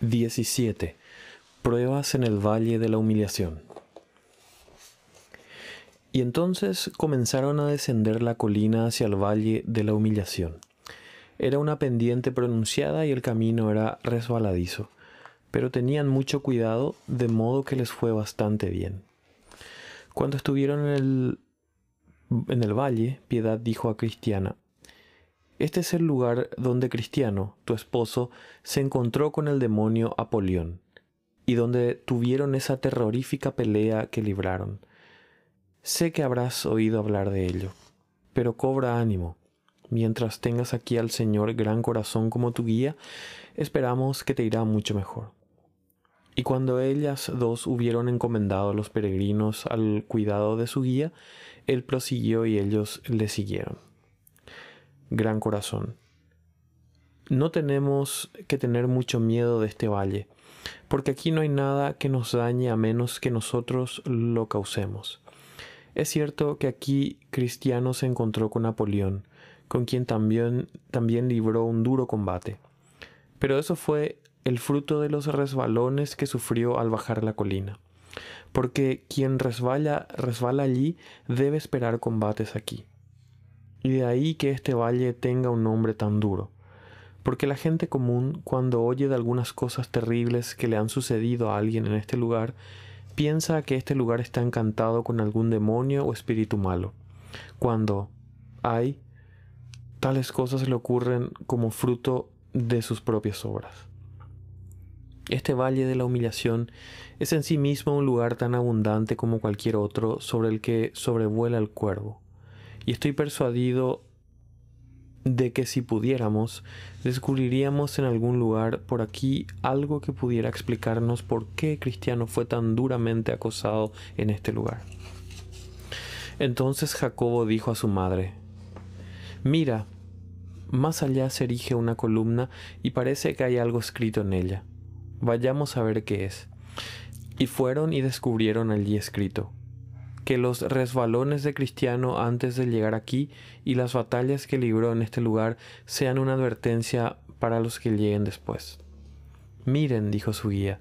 17. Pruebas en el Valle de la Humillación. Y entonces comenzaron a descender la colina hacia el Valle de la Humillación. Era una pendiente pronunciada y el camino era resbaladizo, pero tenían mucho cuidado, de modo que les fue bastante bien. Cuando estuvieron en el, en el valle, Piedad dijo a Cristiana, este es el lugar donde Cristiano, tu esposo, se encontró con el demonio Apolión, y donde tuvieron esa terrorífica pelea que libraron. Sé que habrás oído hablar de ello, pero cobra ánimo. Mientras tengas aquí al Señor gran corazón como tu guía, esperamos que te irá mucho mejor. Y cuando ellas dos hubieron encomendado a los peregrinos al cuidado de su guía, él prosiguió y ellos le siguieron gran corazón. No tenemos que tener mucho miedo de este valle, porque aquí no hay nada que nos dañe a menos que nosotros lo causemos. Es cierto que aquí Cristiano se encontró con Napoleón, con quien también, también libró un duro combate. Pero eso fue el fruto de los resbalones que sufrió al bajar la colina. Porque quien resbala, resbala allí debe esperar combates aquí y de ahí que este valle tenga un nombre tan duro. Porque la gente común, cuando oye de algunas cosas terribles que le han sucedido a alguien en este lugar, piensa que este lugar está encantado con algún demonio o espíritu malo, cuando hay tales cosas le ocurren como fruto de sus propias obras. Este valle de la humillación es en sí mismo un lugar tan abundante como cualquier otro sobre el que sobrevuela el cuervo y estoy persuadido de que si pudiéramos, descubriríamos en algún lugar por aquí algo que pudiera explicarnos por qué Cristiano fue tan duramente acosado en este lugar. Entonces Jacobo dijo a su madre, Mira, más allá se erige una columna y parece que hay algo escrito en ella. Vayamos a ver qué es. Y fueron y descubrieron allí escrito, que los resbalones de Cristiano antes de llegar aquí y las batallas que libró en este lugar sean una advertencia para los que lleguen después. Miren, dijo su guía,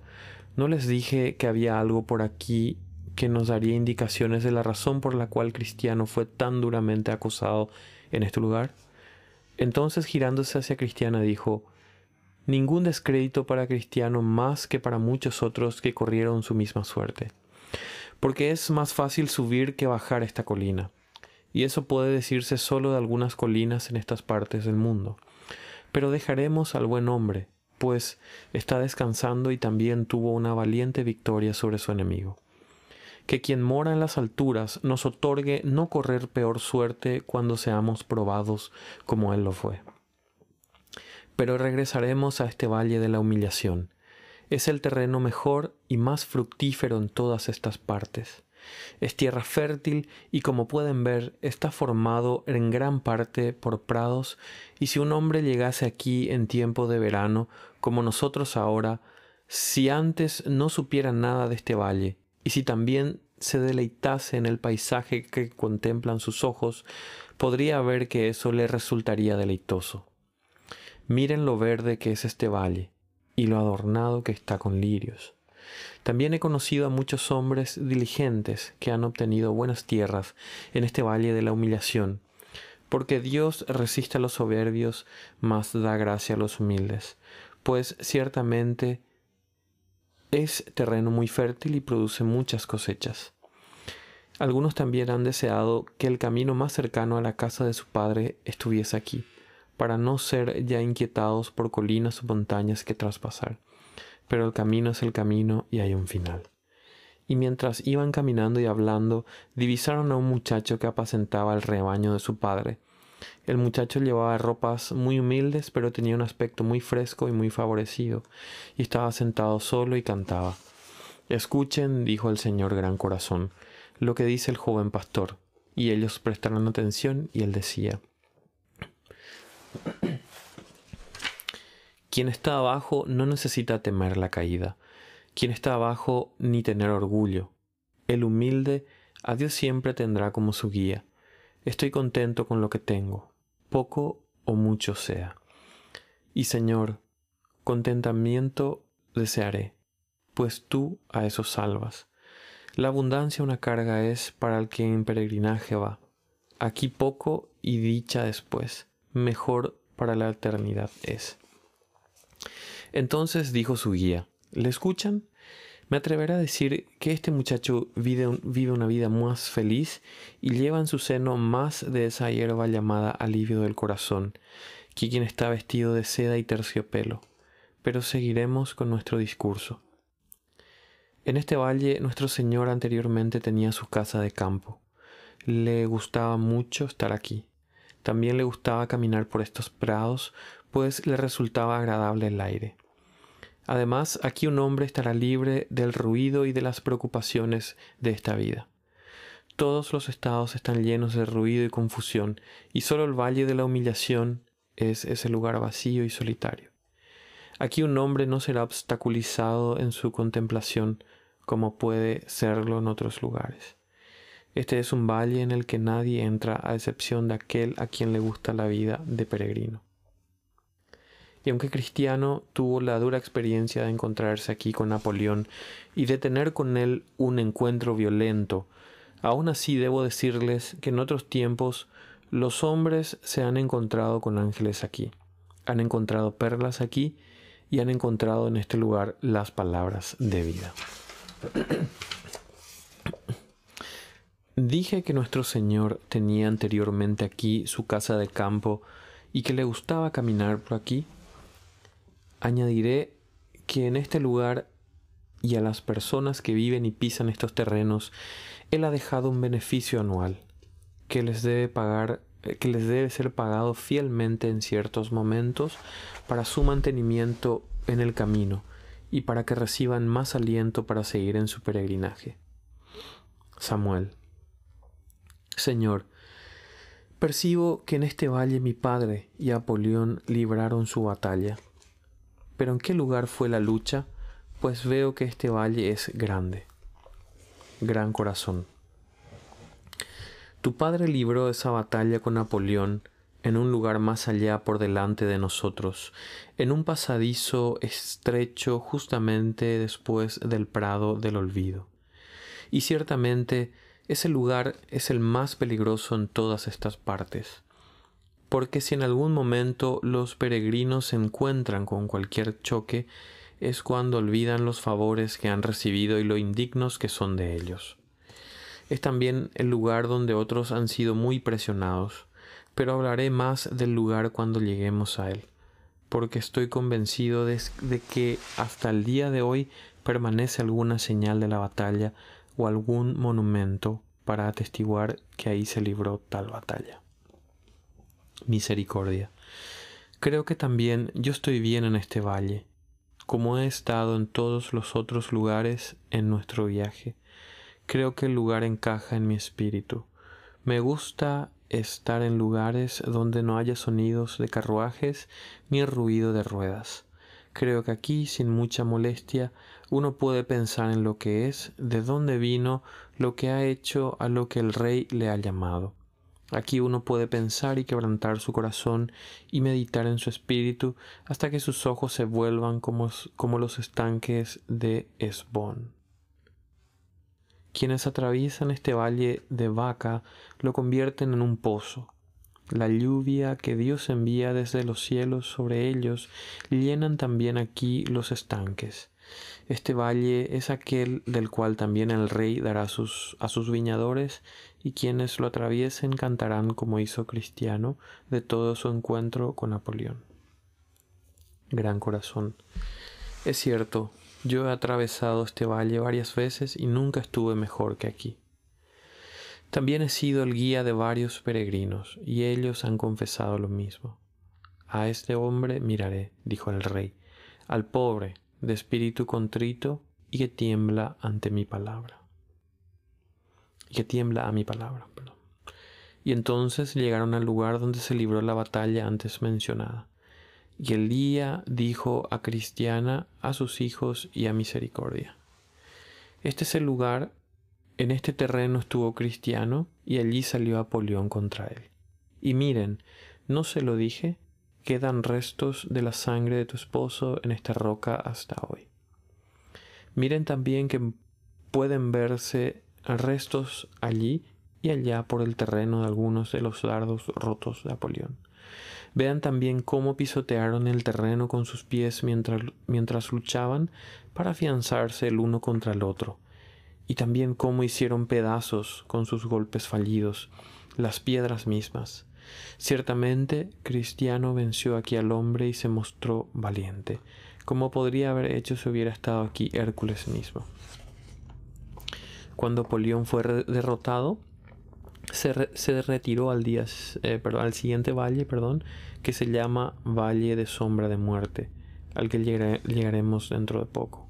¿no les dije que había algo por aquí que nos daría indicaciones de la razón por la cual Cristiano fue tan duramente acusado en este lugar? Entonces girándose hacia Cristiana dijo, Ningún descrédito para Cristiano más que para muchos otros que corrieron su misma suerte porque es más fácil subir que bajar esta colina. Y eso puede decirse solo de algunas colinas en estas partes del mundo. Pero dejaremos al buen hombre, pues está descansando y también tuvo una valiente victoria sobre su enemigo. Que quien mora en las alturas nos otorgue no correr peor suerte cuando seamos probados como él lo fue. Pero regresaremos a este valle de la humillación, es el terreno mejor y más fructífero en todas estas partes. Es tierra fértil y como pueden ver está formado en gran parte por prados y si un hombre llegase aquí en tiempo de verano, como nosotros ahora, si antes no supiera nada de este valle y si también se deleitase en el paisaje que contemplan sus ojos, podría ver que eso le resultaría deleitoso. Miren lo verde que es este valle y lo adornado que está con lirios. También he conocido a muchos hombres diligentes que han obtenido buenas tierras en este valle de la humillación, porque Dios resiste a los soberbios, mas da gracia a los humildes, pues ciertamente es terreno muy fértil y produce muchas cosechas. Algunos también han deseado que el camino más cercano a la casa de su padre estuviese aquí, para no ser ya inquietados por colinas o montañas que traspasar. Pero el camino es el camino y hay un final. Y mientras iban caminando y hablando, divisaron a un muchacho que apacentaba el rebaño de su padre. El muchacho llevaba ropas muy humildes, pero tenía un aspecto muy fresco y muy favorecido, y estaba sentado solo y cantaba. Escuchen, dijo el señor Gran Corazón, lo que dice el joven pastor. Y ellos prestaron atención, y él decía quien está abajo no necesita temer la caída. Quien está abajo ni tener orgullo. El humilde a Dios siempre tendrá como su guía. Estoy contento con lo que tengo, poco o mucho sea. Y Señor, contentamiento desearé, pues tú a eso salvas. La abundancia una carga es para el que en peregrinaje va. Aquí poco y dicha después, mejor para la eternidad es. Entonces dijo su guía, ¿le escuchan? Me atreveré a decir que este muchacho vive, una vida más feliz y lleva en su seno más de esa hierba llamada alivio del corazón, que quien está vestido de seda y terciopelo. Pero seguiremos con nuestro discurso. En este valle nuestro Señor anteriormente tenía su casa de campo. Le gustaba mucho estar aquí. También le gustaba caminar por estos prados, pues le resultaba agradable el aire. Además, aquí un hombre estará libre del ruido y de las preocupaciones de esta vida. Todos los estados están llenos de ruido y confusión, y solo el valle de la humillación es ese lugar vacío y solitario. Aquí un hombre no será obstaculizado en su contemplación como puede serlo en otros lugares. Este es un valle en el que nadie entra a excepción de aquel a quien le gusta la vida de peregrino. Y aunque Cristiano tuvo la dura experiencia de encontrarse aquí con Napoleón y de tener con él un encuentro violento, aún así debo decirles que en otros tiempos los hombres se han encontrado con ángeles aquí, han encontrado perlas aquí y han encontrado en este lugar las palabras de vida. Dije que nuestro Señor tenía anteriormente aquí su casa de campo y que le gustaba caminar por aquí. Añadiré que en este lugar y a las personas que viven y pisan estos terrenos, Él ha dejado un beneficio anual que les debe pagar que les debe ser pagado fielmente en ciertos momentos para su mantenimiento en el camino y para que reciban más aliento para seguir en su peregrinaje. Samuel. Señor, percibo que en este valle mi padre y Apolión libraron su batalla pero ¿en qué lugar fue la lucha? Pues veo que este valle es grande, gran corazón. Tu padre libró esa batalla con Napoleón en un lugar más allá por delante de nosotros, en un pasadizo estrecho justamente después del prado del olvido. Y ciertamente ese lugar es el más peligroso en todas estas partes porque si en algún momento los peregrinos se encuentran con cualquier choque, es cuando olvidan los favores que han recibido y lo indignos que son de ellos. Es también el lugar donde otros han sido muy presionados, pero hablaré más del lugar cuando lleguemos a él, porque estoy convencido de, que hasta el día de hoy permanece alguna señal de la batalla o algún monumento para atestiguar que ahí se libró tal batalla misericordia. Creo que también yo estoy bien en este valle, como he estado en todos los otros lugares en nuestro viaje. Creo que el lugar encaja en mi espíritu. Me gusta estar en lugares donde no haya sonidos de carruajes ni ruido de ruedas. Creo que aquí, sin mucha molestia, uno puede pensar en lo que es, de dónde vino, lo que ha hecho, a lo que el rey le ha llamado. Aquí uno puede pensar y quebrantar su corazón y meditar en su espíritu hasta que sus ojos se vuelvan como, como los estanques de Esbón. Quienes atraviesan este valle de vaca lo convierten en un pozo. La lluvia que Dios envía desde los cielos sobre ellos llenan también aquí los estanques. Este valle es aquel del cual también el rey dará sus, a sus viñadores y quienes lo atraviesen cantarán como hizo Cristiano de todo su encuentro con Napoleón. Gran corazón. Es cierto, yo he atravesado este valle varias veces y nunca estuve mejor que aquí. También he sido el guía de varios peregrinos, y ellos han confesado lo mismo. A este hombre miraré, dijo el rey, al pobre, de espíritu contrito y que tiembla ante mi palabra y que tiembla a mi palabra. Y entonces llegaron al lugar donde se libró la batalla antes mencionada. Y el día dijo a Cristiana, a sus hijos y a Misericordia. Este es el lugar, en este terreno estuvo Cristiano y allí salió Apolión contra él. Y miren, ¿no se lo dije? Quedan restos de la sangre de tu esposo en esta roca hasta hoy. Miren también que pueden verse restos allí y allá por el terreno de algunos de los dardos rotos de Apolión. Vean también cómo pisotearon el terreno con sus pies mientras, mientras luchaban para afianzarse el uno contra el otro, y también cómo hicieron pedazos con sus golpes fallidos las piedras mismas. Ciertamente, Cristiano venció aquí al hombre y se mostró valiente, como podría haber hecho si hubiera estado aquí Hércules mismo. Cuando Polión fue derrotado, se, retiró al, día, eh, al siguiente valle, perdón, que se llama Valle de Sombra de Muerte, al que llegaremos dentro de poco.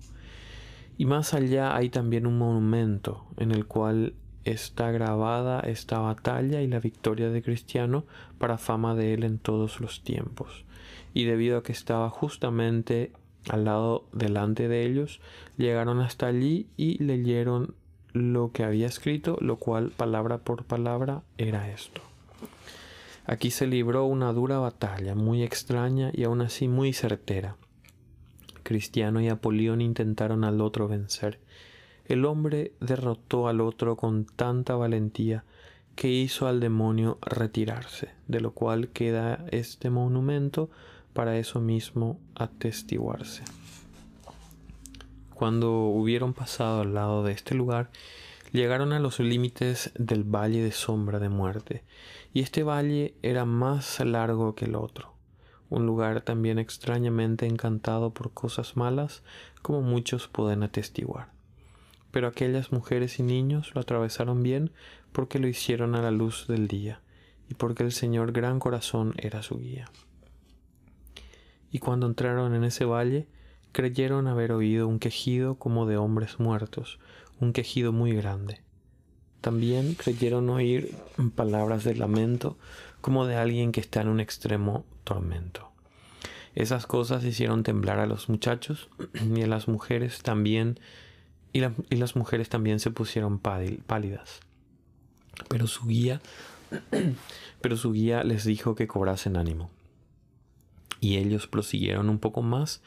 Y más allá hay también un monumento en el cual está grabada esta batalla y la victoria de Cristiano para fama de él en todos los tiempos. Y debido a que estaba justamente al lado delante de ellos, llegaron hasta allí y leyeron lo que había escrito, lo cual palabra por palabra era esto. Aquí se libró una dura batalla, muy extraña y aún así muy certera. Cristiano y Apolión intentaron al otro vencer. El hombre derrotó al otro con tanta valentía que hizo al demonio retirarse, de lo cual queda este monumento para eso mismo atestiguarse. Cuando hubieron pasado al lado de este lugar, llegaron a los límites del valle de sombra de muerte, y este valle era más largo que el otro, un lugar también extrañamente encantado por cosas malas, como muchos pueden atestiguar. Pero aquellas mujeres y niños lo atravesaron bien porque lo hicieron a la luz del día, y porque el Señor Gran Corazón era su guía. Y cuando entraron en ese valle, creyeron haber oído un quejido como de hombres muertos, un quejido muy grande. También creyeron oír palabras de lamento como de alguien que está en un extremo tormento. Esas cosas hicieron temblar a los muchachos y a las mujeres también, y, las mujeres también se pusieron pálidas. Pero su guía, pero su guía les dijo que cobrasen ánimo. Y ellos prosiguieron un poco más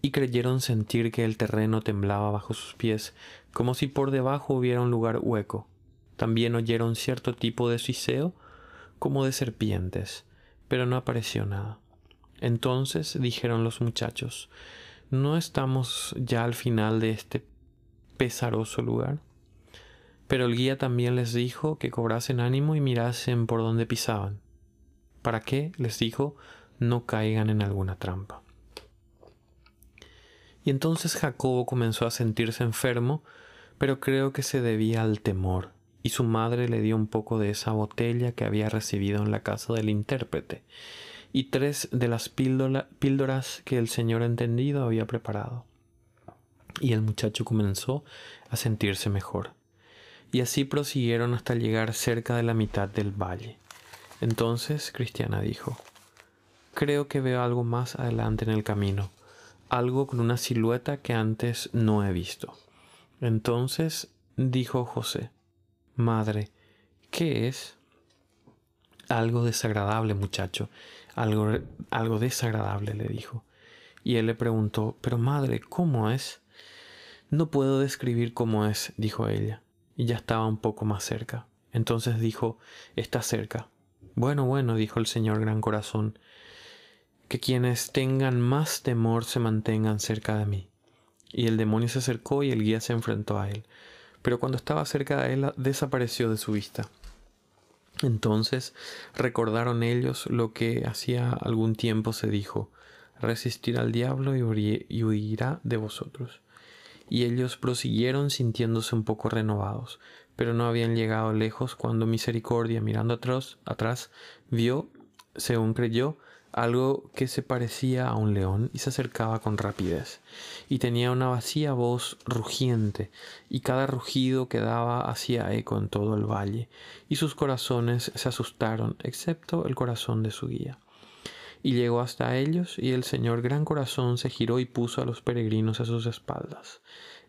y creyeron sentir que el terreno temblaba bajo sus pies, como si por debajo hubiera un lugar hueco. También oyeron cierto tipo de siseo, como de serpientes, pero no apareció nada. Entonces dijeron los muchachos, ¿no estamos ya al final de este pesaroso lugar? Pero el guía también les dijo que cobrasen ánimo y mirasen por donde pisaban. ¿Para qué? les dijo, no caigan en alguna trampa. Y entonces Jacobo comenzó a sentirse enfermo, pero creo que se debía al temor, y su madre le dio un poco de esa botella que había recibido en la casa del intérprete, y tres de las píldoras que el señor entendido había preparado. Y el muchacho comenzó a sentirse mejor. Y así prosiguieron hasta llegar cerca de la mitad del valle. Entonces Cristiana dijo, Creo que veo algo más adelante en el camino algo con una silueta que antes no he visto. Entonces dijo José, Madre, ¿qué es? Algo desagradable, muchacho, algo, algo desagradable, le dijo. Y él le preguntó, Pero madre, ¿cómo es? No puedo describir cómo es, dijo ella, y ya estaba un poco más cerca. Entonces dijo, Está cerca. Bueno, bueno, dijo el señor Gran Corazón, que quienes tengan más temor se mantengan cerca de mí. Y el demonio se acercó y el guía se enfrentó a él. Pero cuando estaba cerca de él desapareció de su vista. Entonces recordaron ellos lo que hacía algún tiempo se dijo, resistir al diablo y huirá de vosotros. Y ellos prosiguieron sintiéndose un poco renovados, pero no habían llegado lejos cuando Misericordia, mirando atrás, atrás vio, según creyó, algo que se parecía a un león y se acercaba con rapidez, y tenía una vacía voz rugiente, y cada rugido quedaba hacía eco en todo el valle, y sus corazones se asustaron, excepto el corazón de su guía. Y llegó hasta ellos, y el Señor Gran Corazón se giró y puso a los peregrinos a sus espaldas.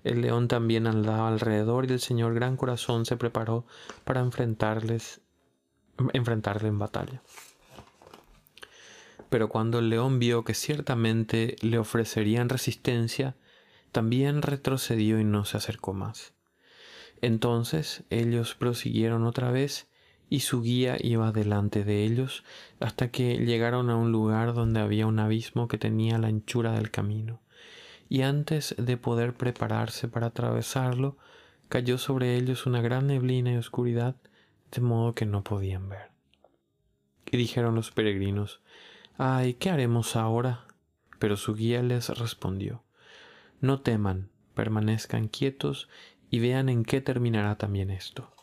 El león también andaba alrededor, y el Señor Gran Corazón se preparó para enfrentarles, enfrentarle en batalla. Pero cuando el león vio que ciertamente le ofrecerían resistencia, también retrocedió y no se acercó más. Entonces ellos prosiguieron otra vez y su guía iba delante de ellos hasta que llegaron a un lugar donde había un abismo que tenía la anchura del camino, y antes de poder prepararse para atravesarlo, cayó sobre ellos una gran neblina y oscuridad, de modo que no podían ver. Y dijeron los peregrinos, Ay, ¿qué haremos ahora? Pero su guía les respondió, No teman, permanezcan quietos y vean en qué terminará también esto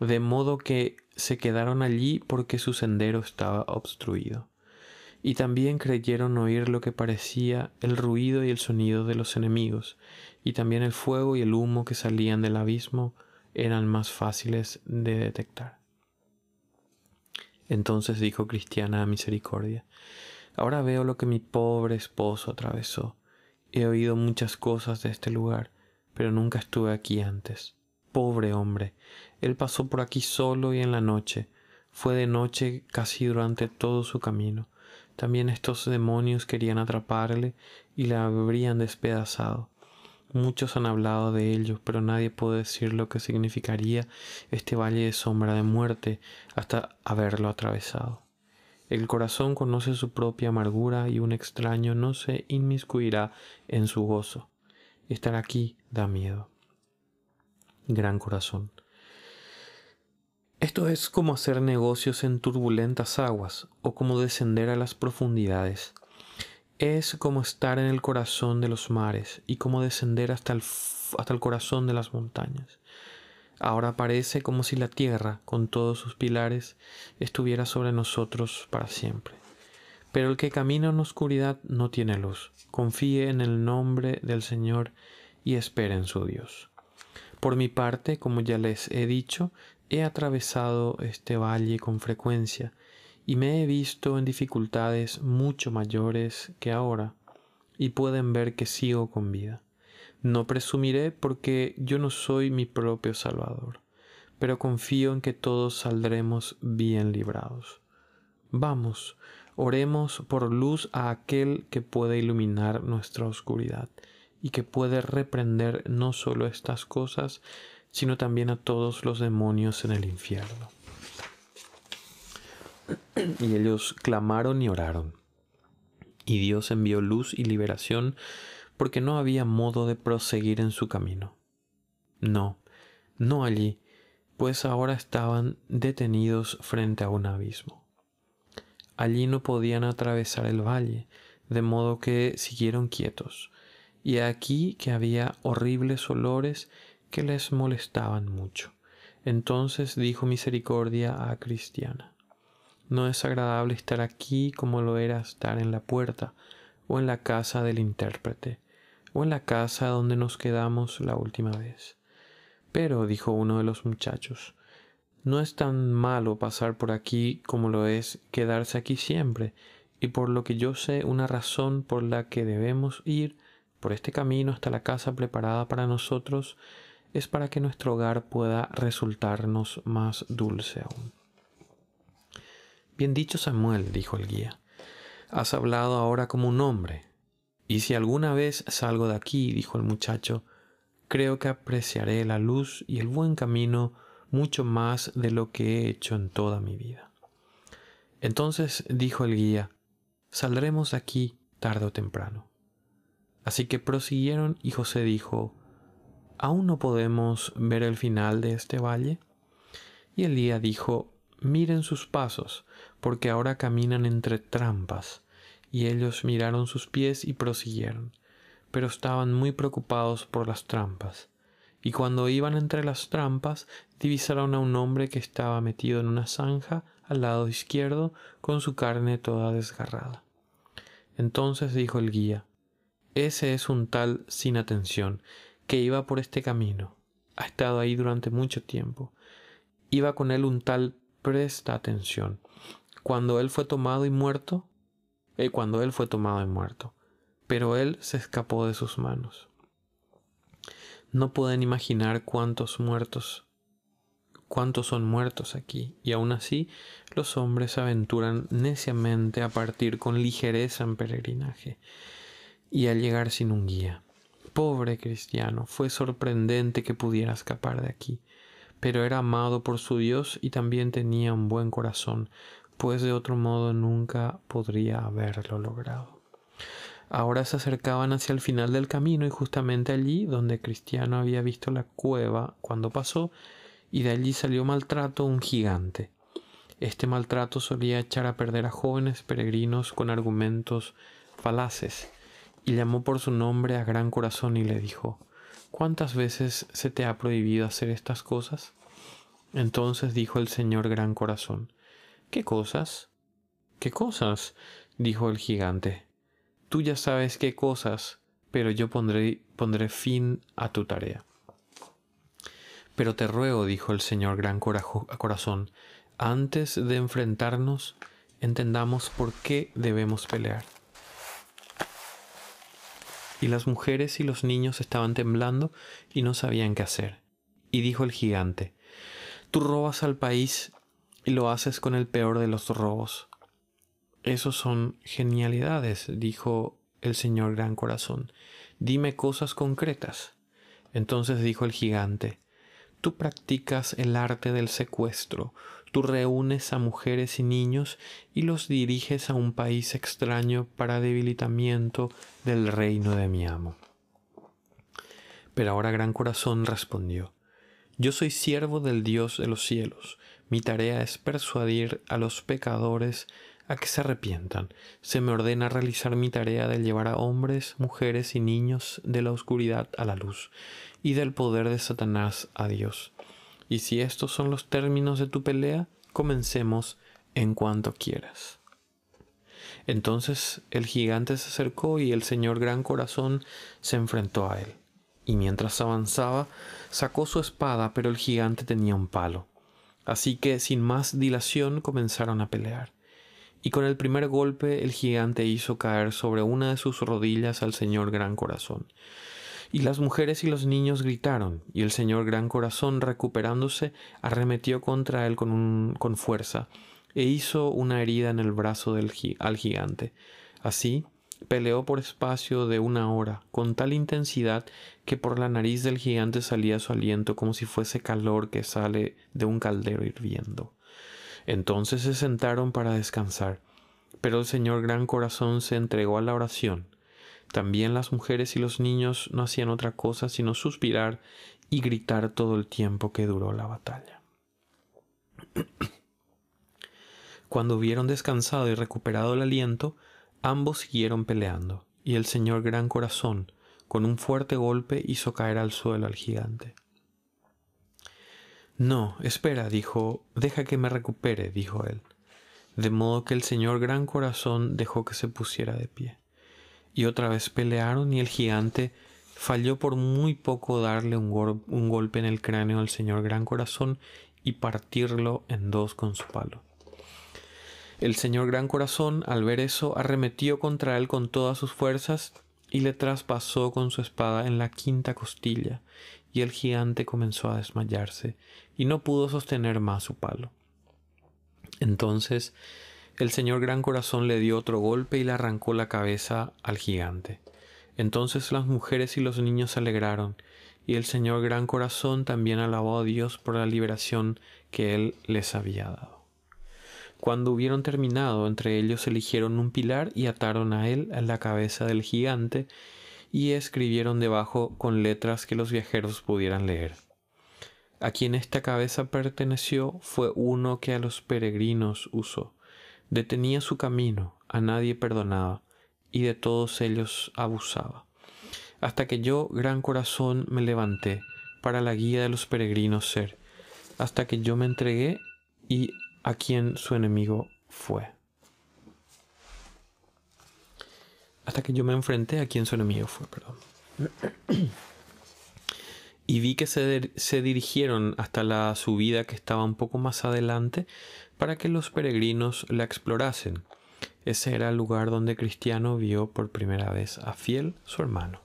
de modo que se quedaron allí porque su sendero estaba obstruido. Y también creyeron oír lo que parecía el ruido y el sonido de los enemigos, y también el fuego y el humo que salían del abismo eran más fáciles de detectar. Entonces dijo Cristiana a Misericordia, Ahora veo lo que mi pobre esposo atravesó. He oído muchas cosas de este lugar, pero nunca estuve aquí antes. Pobre hombre, él pasó por aquí solo y en la noche. Fue de noche casi durante todo su camino. También estos demonios querían atraparle y le habrían despedazado. Muchos han hablado de ello, pero nadie puede decir lo que significaría este valle de sombra de muerte hasta haberlo atravesado. El corazón conoce su propia amargura y un extraño no se inmiscuirá en su gozo. Estar aquí da miedo. Gran corazón. Esto es como hacer negocios en turbulentas aguas o como descender a las profundidades. Es como estar en el corazón de los mares y como descender hasta el, hasta el corazón de las montañas. Ahora parece como si la tierra, con todos sus pilares, estuviera sobre nosotros para siempre. Pero el que camina en oscuridad no tiene luz. Confíe en el nombre del Señor y espere en su Dios. Por mi parte, como ya les he dicho, He atravesado este valle con frecuencia y me he visto en dificultades mucho mayores que ahora, y pueden ver que sigo con vida. No presumiré porque yo no soy mi propio Salvador, pero confío en que todos saldremos bien librados. Vamos, oremos por luz a aquel que puede iluminar nuestra oscuridad y que puede reprender no solo estas cosas, sino también a todos los demonios en el infierno. Y ellos clamaron y oraron. Y Dios envió luz y liberación porque no había modo de proseguir en su camino. No, no allí, pues ahora estaban detenidos frente a un abismo. Allí no podían atravesar el valle, de modo que siguieron quietos, y aquí que había horribles olores que les molestaban mucho. Entonces dijo misericordia a Cristiana. No es agradable estar aquí como lo era estar en la puerta, o en la casa del intérprete, o en la casa donde nos quedamos la última vez. Pero, dijo uno de los muchachos, no es tan malo pasar por aquí como lo es quedarse aquí siempre, y por lo que yo sé una razón por la que debemos ir por este camino hasta la casa preparada para nosotros es para que nuestro hogar pueda resultarnos más dulce aún. Bien dicho Samuel, dijo el guía, has hablado ahora como un hombre, y si alguna vez salgo de aquí, dijo el muchacho, creo que apreciaré la luz y el buen camino mucho más de lo que he hecho en toda mi vida. Entonces dijo el guía, saldremos de aquí tarde o temprano. Así que prosiguieron y José dijo, ¿aún no podemos ver el final de este valle? Y Elía dijo, miren sus pasos, porque ahora caminan entre trampas. Y ellos miraron sus pies y prosiguieron, pero estaban muy preocupados por las trampas. Y cuando iban entre las trampas, divisaron a un hombre que estaba metido en una zanja al lado izquierdo, con su carne toda desgarrada. Entonces dijo el guía, Ese es un tal sin atención, que iba por este camino. Ha estado ahí durante mucho tiempo. Iba con él un tal presta atención. Cuando él fue tomado y muerto, eh, cuando él fue tomado y muerto, pero él se escapó de sus manos. No pueden imaginar cuántos muertos, cuántos son muertos aquí, y aún así los hombres se aventuran neciamente a partir con ligereza en peregrinaje y a llegar sin un guía Pobre cristiano, fue sorprendente que pudiera escapar de aquí, pero era amado por su Dios y también tenía un buen corazón, pues de otro modo nunca podría haberlo logrado. Ahora se acercaban hacia el final del camino y justamente allí donde Cristiano había visto la cueva cuando pasó, y de allí salió maltrato un gigante. Este maltrato solía echar a perder a jóvenes peregrinos con argumentos falaces, y llamó por su nombre a Gran Corazón y le dijo, ¿Cuántas veces se te ha prohibido hacer estas cosas? Entonces dijo el Señor Gran Corazón, ¿Qué cosas? ¿Qué cosas? dijo el gigante. Tú ya sabes qué cosas, pero yo pondré, pondré fin a tu tarea. Pero te ruego, dijo el Señor Gran Corazón, antes de enfrentarnos, entendamos por qué debemos pelear. Y las mujeres y los niños estaban temblando y no sabían qué hacer. Y dijo el gigante, Tú robas al país y lo haces con el peor de los robos. Esos son genialidades, dijo el Señor Gran Corazón. Dime cosas concretas. Entonces dijo el gigante, Tú practicas el arte del secuestro, tú reúnes a mujeres y niños y los diriges a un país extraño para debilitamiento del reino de mi amo. Pero ahora Gran Corazón respondió, Yo soy siervo del Dios de los cielos, mi tarea es persuadir a los pecadores a que se arrepientan. Se me ordena realizar mi tarea de llevar a hombres, mujeres y niños de la oscuridad a la luz y del poder de Satanás a Dios. Y si estos son los términos de tu pelea, comencemos en cuanto quieras. Entonces el gigante se acercó y el señor gran corazón se enfrentó a él. Y mientras avanzaba, sacó su espada, pero el gigante tenía un palo. Así que sin más dilación comenzaron a pelear y con el primer golpe el gigante hizo caer sobre una de sus rodillas al señor Gran Corazón. Y las mujeres y los niños gritaron, y el señor Gran Corazón, recuperándose, arremetió contra él con, con fuerza, e hizo una herida en el brazo del, al gigante. Así, peleó por espacio de una hora, con tal intensidad que por la nariz del gigante salía su aliento como si fuese calor que sale de un caldero hirviendo. Entonces se sentaron para descansar, pero el Señor Gran Corazón se entregó a la oración. También las mujeres y los niños no hacían otra cosa sino suspirar y gritar todo el tiempo que duró la batalla. Cuando hubieron descansado y recuperado el aliento, ambos siguieron peleando, y el Señor Gran Corazón, con un fuerte golpe, hizo caer al suelo al gigante. No, espera, dijo, deja que me recupere, dijo él. De modo que el señor Gran Corazón dejó que se pusiera de pie. Y otra vez pelearon y el gigante falló por muy poco darle un, un golpe en el cráneo al señor Gran Corazón y partirlo en dos con su palo. El señor Gran Corazón, al ver eso, arremetió contra él con todas sus fuerzas y le traspasó con su espada en la quinta costilla, y el gigante comenzó a desmayarse y no pudo sostener más su palo. Entonces el señor Gran Corazón le dio otro golpe y le arrancó la cabeza al gigante. Entonces las mujeres y los niños se alegraron, y el señor Gran Corazón también alabó a Dios por la liberación que él les había dado. Cuando hubieron terminado, entre ellos eligieron un pilar y ataron a él la cabeza del gigante, y escribieron debajo con letras que los viajeros pudieran leer. A quien esta cabeza perteneció fue uno que a los peregrinos usó. Detenía su camino, a nadie perdonaba, y de todos ellos abusaba. Hasta que yo, gran corazón, me levanté para la guía de los peregrinos ser, hasta que yo me entregué y a quien su enemigo fue. Hasta que yo me enfrenté a quien su enemigo fue, perdón. Y vi que se, se, dirigieron hasta la subida que estaba un poco más adelante para que los peregrinos la explorasen. Ese era el lugar donde Cristiano vio por primera vez a Fiel, su hermano.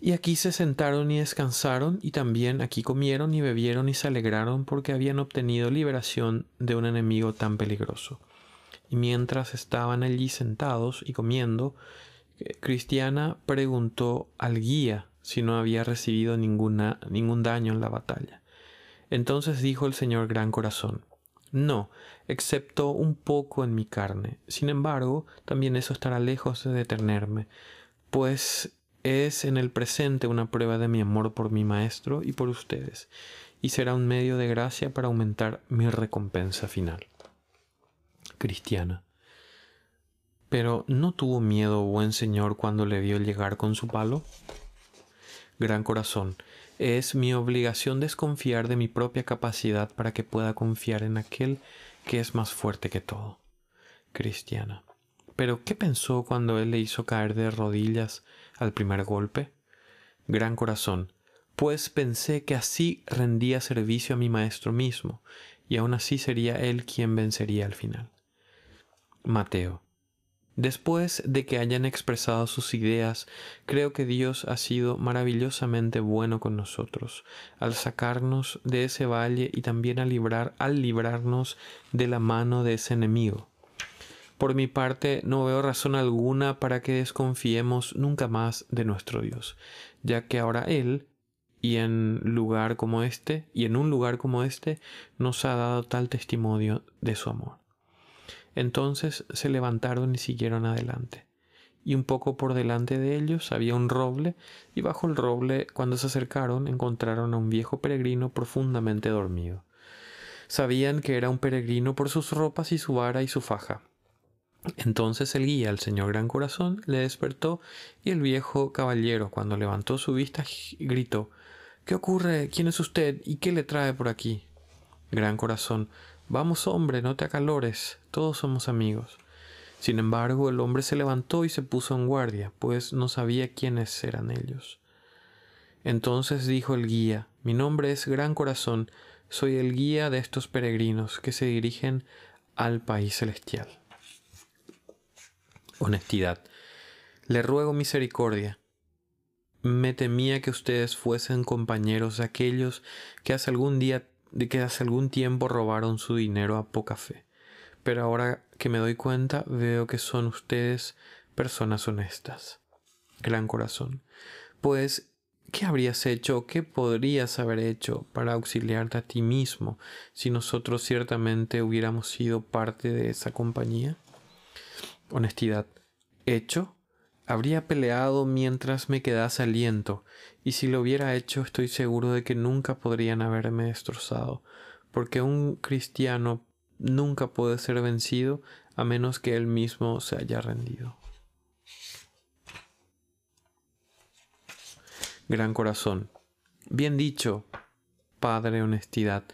Y aquí se sentaron y descansaron, y también aquí comieron y bebieron y se alegraron porque habían obtenido liberación de un enemigo tan peligroso. Y mientras estaban allí sentados y comiendo, Cristiana preguntó al guía si no había recibido ninguna, ningún daño en la batalla. Entonces dijo el señor Gran Corazón, no, excepto un poco en mi carne. Sin embargo, también eso estará lejos de detenerme, pues es en el presente una prueba de mi amor por mi maestro y por ustedes, y será un medio de gracia para aumentar mi recompensa final. Cristiana. Pero ¿no tuvo miedo buen señor cuando le vio llegar con su palo? Gran corazón, es mi obligación desconfiar de mi propia capacidad para que pueda confiar en aquel que es más fuerte que todo. Cristiana. Pero ¿qué pensó cuando él le hizo caer de rodillas al primer golpe? Gran corazón, pues pensé que así rendía servicio a mi maestro mismo, y aún así sería él quien vencería al final. Mateo. Después de que hayan expresado sus ideas, creo que Dios ha sido maravillosamente bueno con nosotros, al sacarnos de ese valle y también al, librar, al librarnos de la mano de ese enemigo. Por mi parte, no veo razón alguna para que desconfiemos nunca más de nuestro Dios, ya que ahora Él, y en lugar como este, y en un lugar como este, nos ha dado tal testimonio de su amor. Entonces se levantaron y siguieron adelante. Y un poco por delante de ellos había un roble, y bajo el roble, cuando se acercaron, encontraron a un viejo peregrino profundamente dormido. Sabían que era un peregrino por sus ropas y su vara y su faja. Entonces el guía, el señor Gran Corazón, le despertó y el viejo caballero, cuando levantó su vista, gritó ¿Qué ocurre? ¿Quién es usted? ¿Y qué le trae por aquí? Gran Corazón Vamos, hombre, no te acalores, todos somos amigos. Sin embargo, el hombre se levantó y se puso en guardia, pues no sabía quiénes eran ellos. Entonces dijo el guía, mi nombre es Gran Corazón, soy el guía de estos peregrinos que se dirigen al país celestial. Honestidad. Le ruego misericordia. Me temía que ustedes fuesen compañeros de aquellos que hace algún día de que hace algún tiempo robaron su dinero a poca fe. Pero ahora que me doy cuenta veo que son ustedes personas honestas. Gran corazón. Pues, ¿qué habrías hecho qué podrías haber hecho para auxiliarte a ti mismo si nosotros ciertamente hubiéramos sido parte de esa compañía? Honestidad. ¿Hecho? Habría peleado mientras me quedase aliento, y si lo hubiera hecho estoy seguro de que nunca podrían haberme destrozado, porque un cristiano nunca puede ser vencido a menos que él mismo se haya rendido. Gran corazón. Bien dicho, Padre honestidad,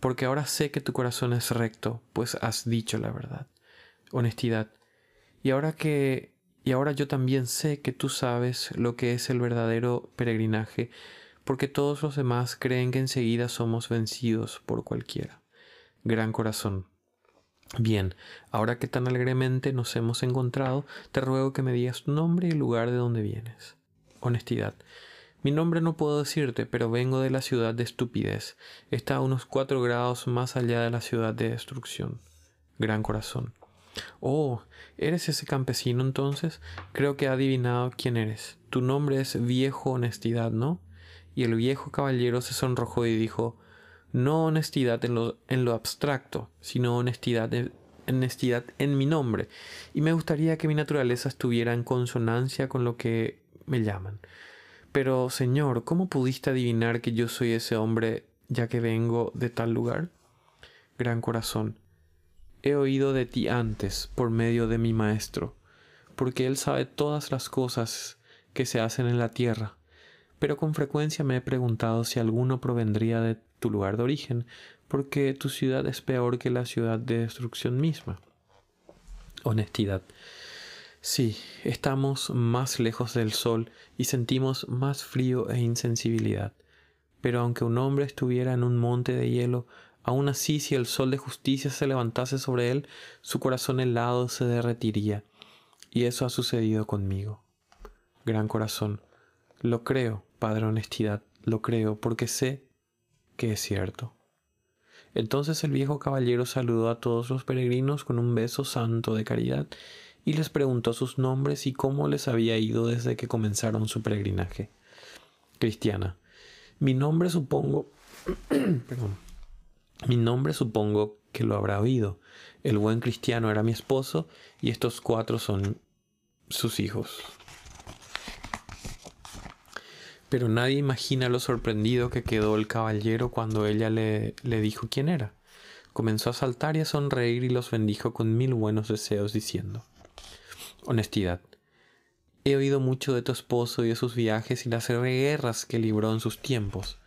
porque ahora sé que tu corazón es recto, pues has dicho la verdad. Honestidad. Y ahora que y ahora yo también sé que tú sabes lo que es el verdadero peregrinaje, porque todos los demás creen que enseguida somos vencidos por cualquiera. Gran corazón. Bien, ahora que tan alegremente nos hemos encontrado, te ruego que me digas tu nombre y lugar de donde vienes. Honestidad. Mi nombre no puedo decirte, pero vengo de la ciudad de estupidez. Está a unos cuatro grados más allá de la ciudad de destrucción. Gran corazón. Oh, ¿eres ese campesino entonces? Creo que he adivinado quién eres. Tu nombre es Viejo Honestidad, ¿no? Y el viejo caballero se sonrojó y dijo, no honestidad en lo, en lo abstracto, sino honestidad honestidad en mi nombre. Y me gustaría que mi naturaleza estuviera en consonancia con lo que me llaman. Pero, Señor, ¿cómo pudiste adivinar que yo soy ese hombre ya que vengo de tal lugar? Gran corazón, he oído de ti antes por medio de mi Maestro, porque Él sabe todas las cosas que se hacen en la tierra, pero con frecuencia me he preguntado si alguno provendría de tu lugar de origen, porque tu ciudad es peor que la ciudad de destrucción misma. Honestidad. Sí, estamos más lejos del sol y sentimos más frío e insensibilidad. Pero aunque un hombre estuviera en un monte de hielo, Aun así, si el sol de justicia se levantase sobre él, su corazón helado se derretiría. Y eso ha sucedido conmigo. Gran corazón, lo creo, Padre Honestidad, lo creo, porque sé que es cierto. Entonces el viejo caballero saludó a todos los peregrinos con un beso santo de caridad y les preguntó sus nombres y cómo les había ido desde que comenzaron su peregrinaje. Cristiana. Mi nombre supongo... perdón. Mi nombre supongo que lo habrá oído. El buen cristiano era mi esposo y estos cuatro son sus hijos. Pero nadie imagina lo sorprendido que quedó el caballero cuando ella le, le dijo quién era. Comenzó a saltar y a sonreír y los bendijo con mil buenos deseos, diciendo, Honestidad. He oído mucho de tu esposo y de sus viajes y las guerras que libró en sus tiempos.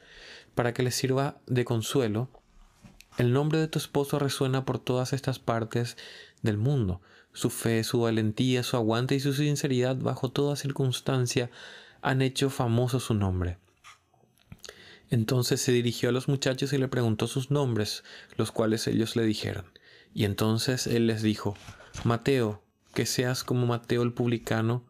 Para que les sirva de consuelo, el nombre de tu esposo resuena por todas estas partes del mundo. Su fe, su valentía, su aguante y su sinceridad bajo toda circunstancia han hecho famoso su nombre. Entonces se dirigió a los muchachos y le preguntó sus nombres, los cuales ellos le dijeron. Y entonces él les dijo, Mateo, que seas como Mateo el publicano,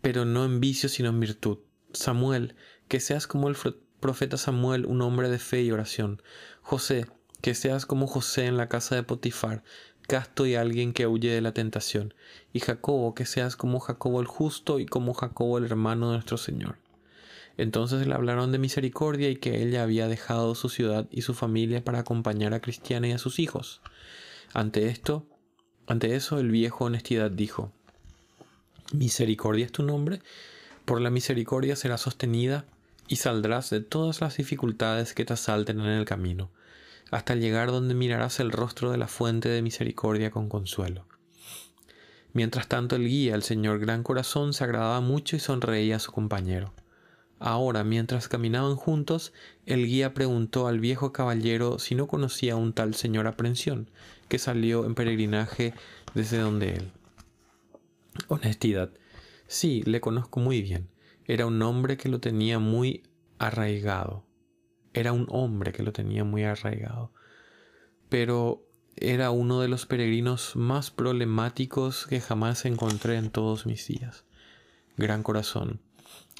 pero no en vicio sino en virtud. Samuel, que seas como el profeta Samuel, un hombre de fe y oración. José, que seas como José en la casa de Potifar, casto y alguien que huye de la tentación, y Jacobo, que seas como Jacobo el justo y como Jacobo el hermano de nuestro Señor. Entonces le hablaron de misericordia y que ella había dejado su ciudad y su familia para acompañar a Cristiana y a sus hijos. Ante esto, ante eso el viejo honestidad dijo, Misericordia es tu nombre, por la misericordia serás sostenida y saldrás de todas las dificultades que te asalten en el camino hasta llegar donde mirarás el rostro de la fuente de misericordia con consuelo. Mientras tanto el guía, el señor Gran Corazón, se agradaba mucho y sonreía a su compañero. Ahora, mientras caminaban juntos, el guía preguntó al viejo caballero si no conocía a un tal señor Aprensión, que salió en peregrinaje desde donde él. Honestidad. Sí, le conozco muy bien. Era un hombre que lo tenía muy arraigado era un hombre que lo tenía muy arraigado. Pero era uno de los peregrinos más problemáticos que jamás encontré en todos mis días. Gran corazón,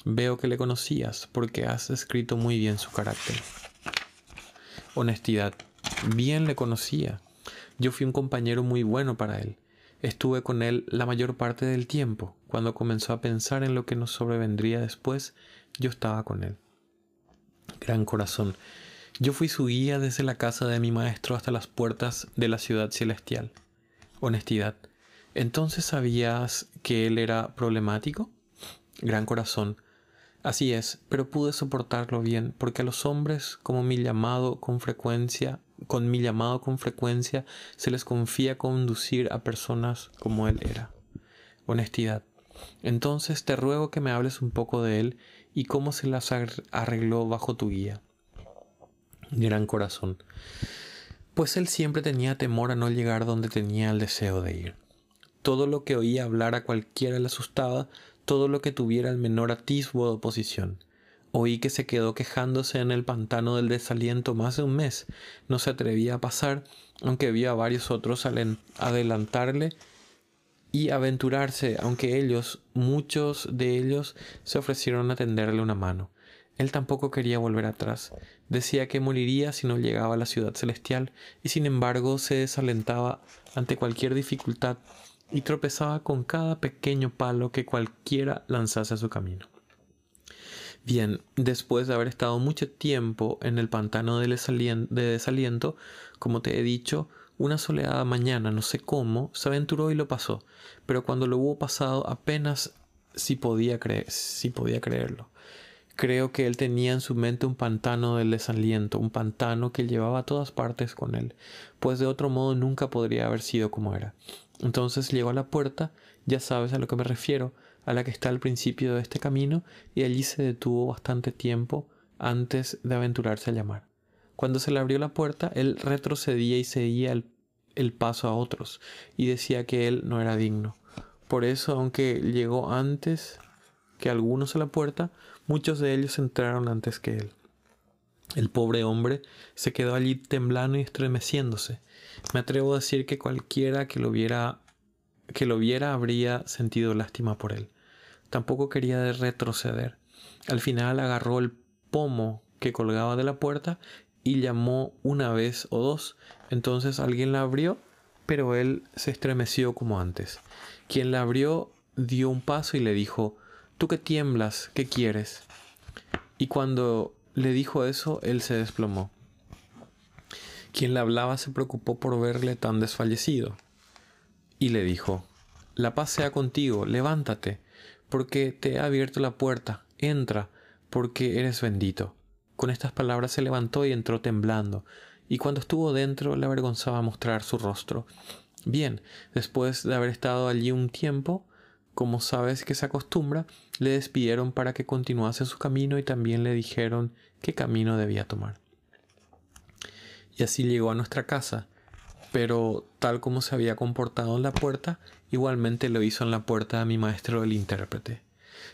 veo que le conocías porque has escrito muy bien su carácter. Honestidad, bien le conocía. Yo fui un compañero muy bueno para él. Estuve con él la mayor parte del tiempo. Cuando comenzó a pensar en lo que nos sobrevendría después, yo estaba con él gran corazón. Yo fui su guía desde la casa de mi maestro hasta las puertas de la ciudad celestial. Honestidad. ¿Entonces sabías que él era problemático? Gran corazón. Así es, pero pude soportarlo bien, porque a los hombres, como mi llamado con frecuencia, con mi llamado con frecuencia, se les confía conducir a personas como él era. Honestidad. Entonces te ruego que me hables un poco de él y cómo se las arregló bajo tu guía. Gran corazón. Pues él siempre tenía temor a no llegar donde tenía el deseo de ir. Todo lo que oía hablar a cualquiera le asustaba, todo lo que tuviera el menor atisbo de oposición. Oí que se quedó quejándose en el pantano del desaliento más de un mes. No se atrevía a pasar, aunque vio a varios otros adelantarle y aventurarse, aunque ellos, muchos de ellos, se ofrecieron a tenderle una mano. Él tampoco quería volver atrás. Decía que moriría si no llegaba a la ciudad celestial, y sin embargo se desalentaba ante cualquier dificultad y tropezaba con cada pequeño palo que cualquiera lanzase a su camino. Bien, después de haber estado mucho tiempo en el pantano de desaliento, como te he dicho, una soleada mañana, no sé cómo, se aventuró y lo pasó, pero cuando lo hubo pasado apenas si podía, podía creerlo. Creo que él tenía en su mente un pantano del desaliento, un pantano que llevaba a todas partes con él, pues de otro modo nunca podría haber sido como era. Entonces llegó a la puerta, ya sabes a lo que me refiero, a la que está al principio de este camino, y allí se detuvo bastante tiempo antes de aventurarse a llamar. Cuando se le abrió la puerta, él retrocedía y seguía el, el paso a otros, y decía que él no era digno. Por eso, aunque llegó antes que algunos a la puerta, muchos de ellos entraron antes que él. El pobre hombre se quedó allí temblando y estremeciéndose. Me atrevo a decir que cualquiera que lo viera que lo viera habría sentido lástima por él. Tampoco quería retroceder. Al final agarró el pomo que colgaba de la puerta y llamó una vez o dos. Entonces alguien la abrió pero él se estremeció como antes. Quien la abrió dio un paso y le dijo, Tú que tiemblas, ¿qué quieres? Y cuando le dijo eso, él se desplomó. Quien le hablaba se preocupó por verle tan desfallecido. Y le dijo, La paz sea contigo, levántate, porque te he abierto la puerta, entra, porque eres bendito. Con estas palabras se levantó y entró temblando, y cuando estuvo dentro le avergonzaba mostrar su rostro. Bien, después de haber estado allí un tiempo, como sabes que se acostumbra, le despidieron para que continuase su camino y también le dijeron qué camino debía tomar. Y así llegó a nuestra casa, pero tal como se había comportado en la puerta, igualmente lo hizo en la puerta de mi maestro el intérprete.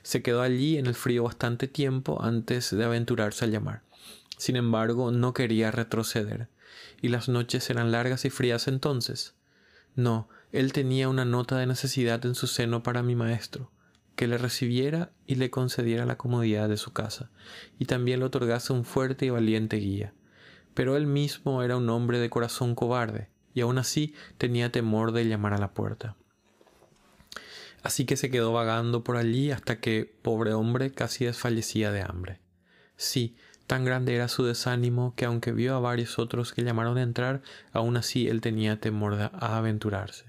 Se quedó allí en el frío bastante tiempo antes de aventurarse a llamar. Sin embargo, no quería retroceder, y las noches eran largas y frías entonces. No, él tenía una nota de necesidad en su seno para mi maestro, que le recibiera y le concediera la comodidad de su casa, y también le otorgase un fuerte y valiente guía. Pero él mismo era un hombre de corazón cobarde, y aun así tenía temor de llamar a la puerta. Así que se quedó vagando por allí hasta que, pobre hombre, casi desfallecía de hambre. Sí, Tan grande era su desánimo que aunque vio a varios otros que llamaron a entrar, aún así él tenía temor a aventurarse.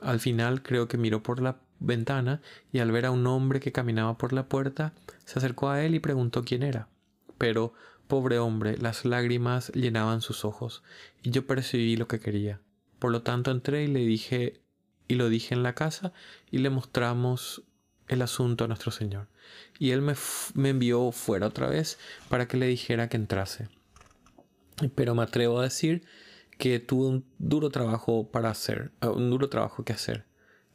Al final creo que miró por la ventana y al ver a un hombre que caminaba por la puerta, se acercó a él y preguntó quién era. Pero, pobre hombre, las lágrimas llenaban sus ojos, y yo percibí lo que quería. Por lo tanto entré y le dije y lo dije en la casa y le mostramos el asunto a nuestro Señor. Y Él me, me, envió fuera otra vez para que le dijera que entrase. Pero me atrevo a decir que tuvo un duro trabajo para hacer, eh, un duro trabajo que hacer.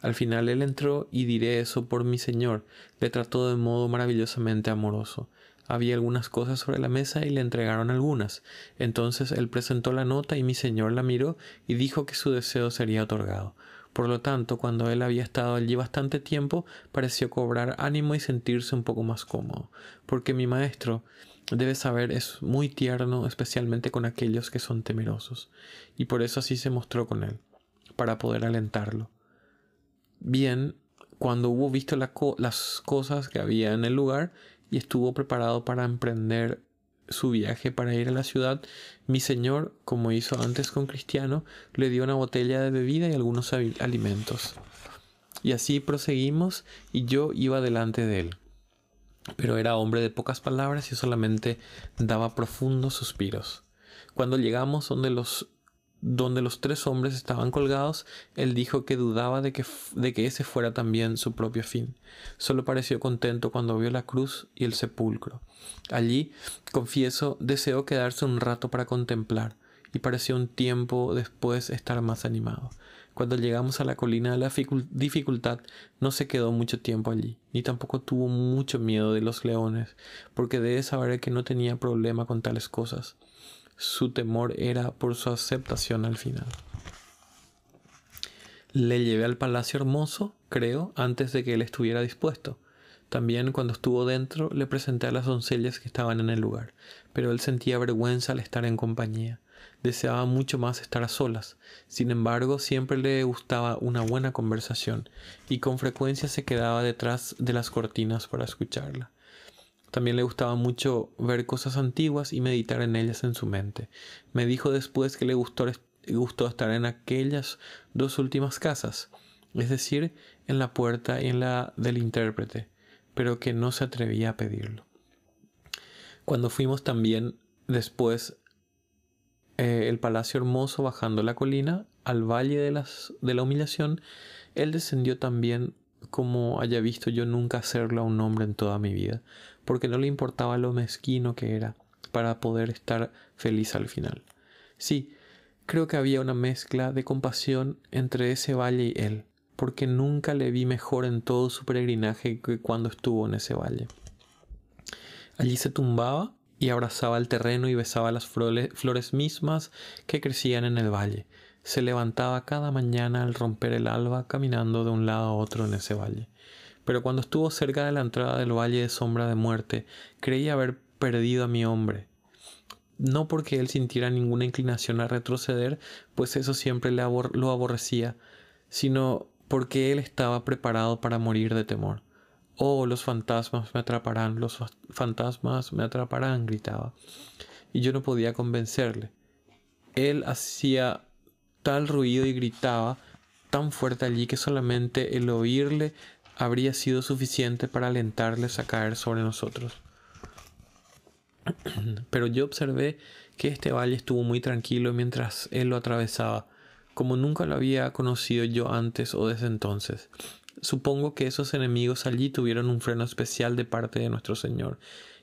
Al final él entró y diré eso por mi Señor. Le trató de modo maravillosamente amoroso. Había algunas cosas sobre la mesa y le entregaron algunas. Entonces él presentó la nota y mi Señor la miró y dijo que su deseo sería otorgado. Por lo tanto, cuando él había estado allí bastante tiempo, pareció cobrar ánimo y sentirse un poco más cómodo, porque mi maestro, debe saber, es muy tierno, especialmente con aquellos que son temerosos, y por eso así se mostró con él, para poder alentarlo. Bien, cuando hubo visto las cosas que había en el lugar y estuvo preparado para emprender su viaje para ir a la ciudad, mi señor, como hizo antes con Cristiano, le dio una botella de bebida y algunos alimentos. Y así proseguimos y yo iba delante de él. Pero era hombre de pocas palabras y solamente daba profundos suspiros. Cuando llegamos donde los donde los tres hombres estaban colgados, él dijo que dudaba de que, de que ese fuera también su propio fin. Solo pareció contento cuando vio la cruz y el sepulcro. Allí, confieso, deseó quedarse un rato para contemplar, y pareció un tiempo después estar más animado. Cuando llegamos a la colina de la dificultad, no se quedó mucho tiempo allí, ni tampoco tuvo mucho miedo de los leones, porque debe saber que no tenía problema con tales cosas su temor era por su aceptación al final. Le llevé al palacio hermoso, creo, antes de que él estuviera dispuesto. También cuando estuvo dentro le presenté a las doncellas que estaban en el lugar, pero él sentía vergüenza al estar en compañía. Deseaba mucho más estar a solas. Sin embargo, siempre le gustaba una buena conversación, y con frecuencia se quedaba detrás de las cortinas para escucharla. También le gustaba mucho ver cosas antiguas y meditar en ellas en su mente. Me dijo después que le gustó, gustó estar en aquellas dos últimas casas, es decir, en la puerta y en la del intérprete, pero que no se atrevía a pedirlo. Cuando fuimos también después eh, el palacio hermoso bajando la colina al valle de, las, de la humillación, él descendió también como haya visto yo nunca hacerlo a un hombre en toda mi vida, porque no le importaba lo mezquino que era para poder estar feliz al final. Sí, creo que había una mezcla de compasión entre ese valle y él, porque nunca le vi mejor en todo su peregrinaje que cuando estuvo en ese valle. Allí se tumbaba y abrazaba el terreno y besaba las flores mismas que crecían en el valle. Se levantaba cada mañana al romper el alba caminando de un lado a otro en ese valle pero cuando estuvo cerca de la entrada del valle de sombra de muerte, creí haber perdido a mi hombre. no porque él sintiera ninguna inclinación a retroceder, pues eso siempre lo aborrecía, sino porque él estaba preparado para morir de temor. Oh, los fantasmas me atraparán, los fantasmas me atraparán, gritaba. Y yo no podía convencerle. Él hacía tal ruido y gritaba tan fuerte allí que solamente el oírle habría sido suficiente para alentarles a caer sobre nosotros. Pero yo observé que este valle estuvo muy tranquilo mientras él lo atravesaba, como nunca lo había conocido yo antes o desde entonces. Supongo que esos enemigos allí tuvieron un freno especial de parte de nuestro Señor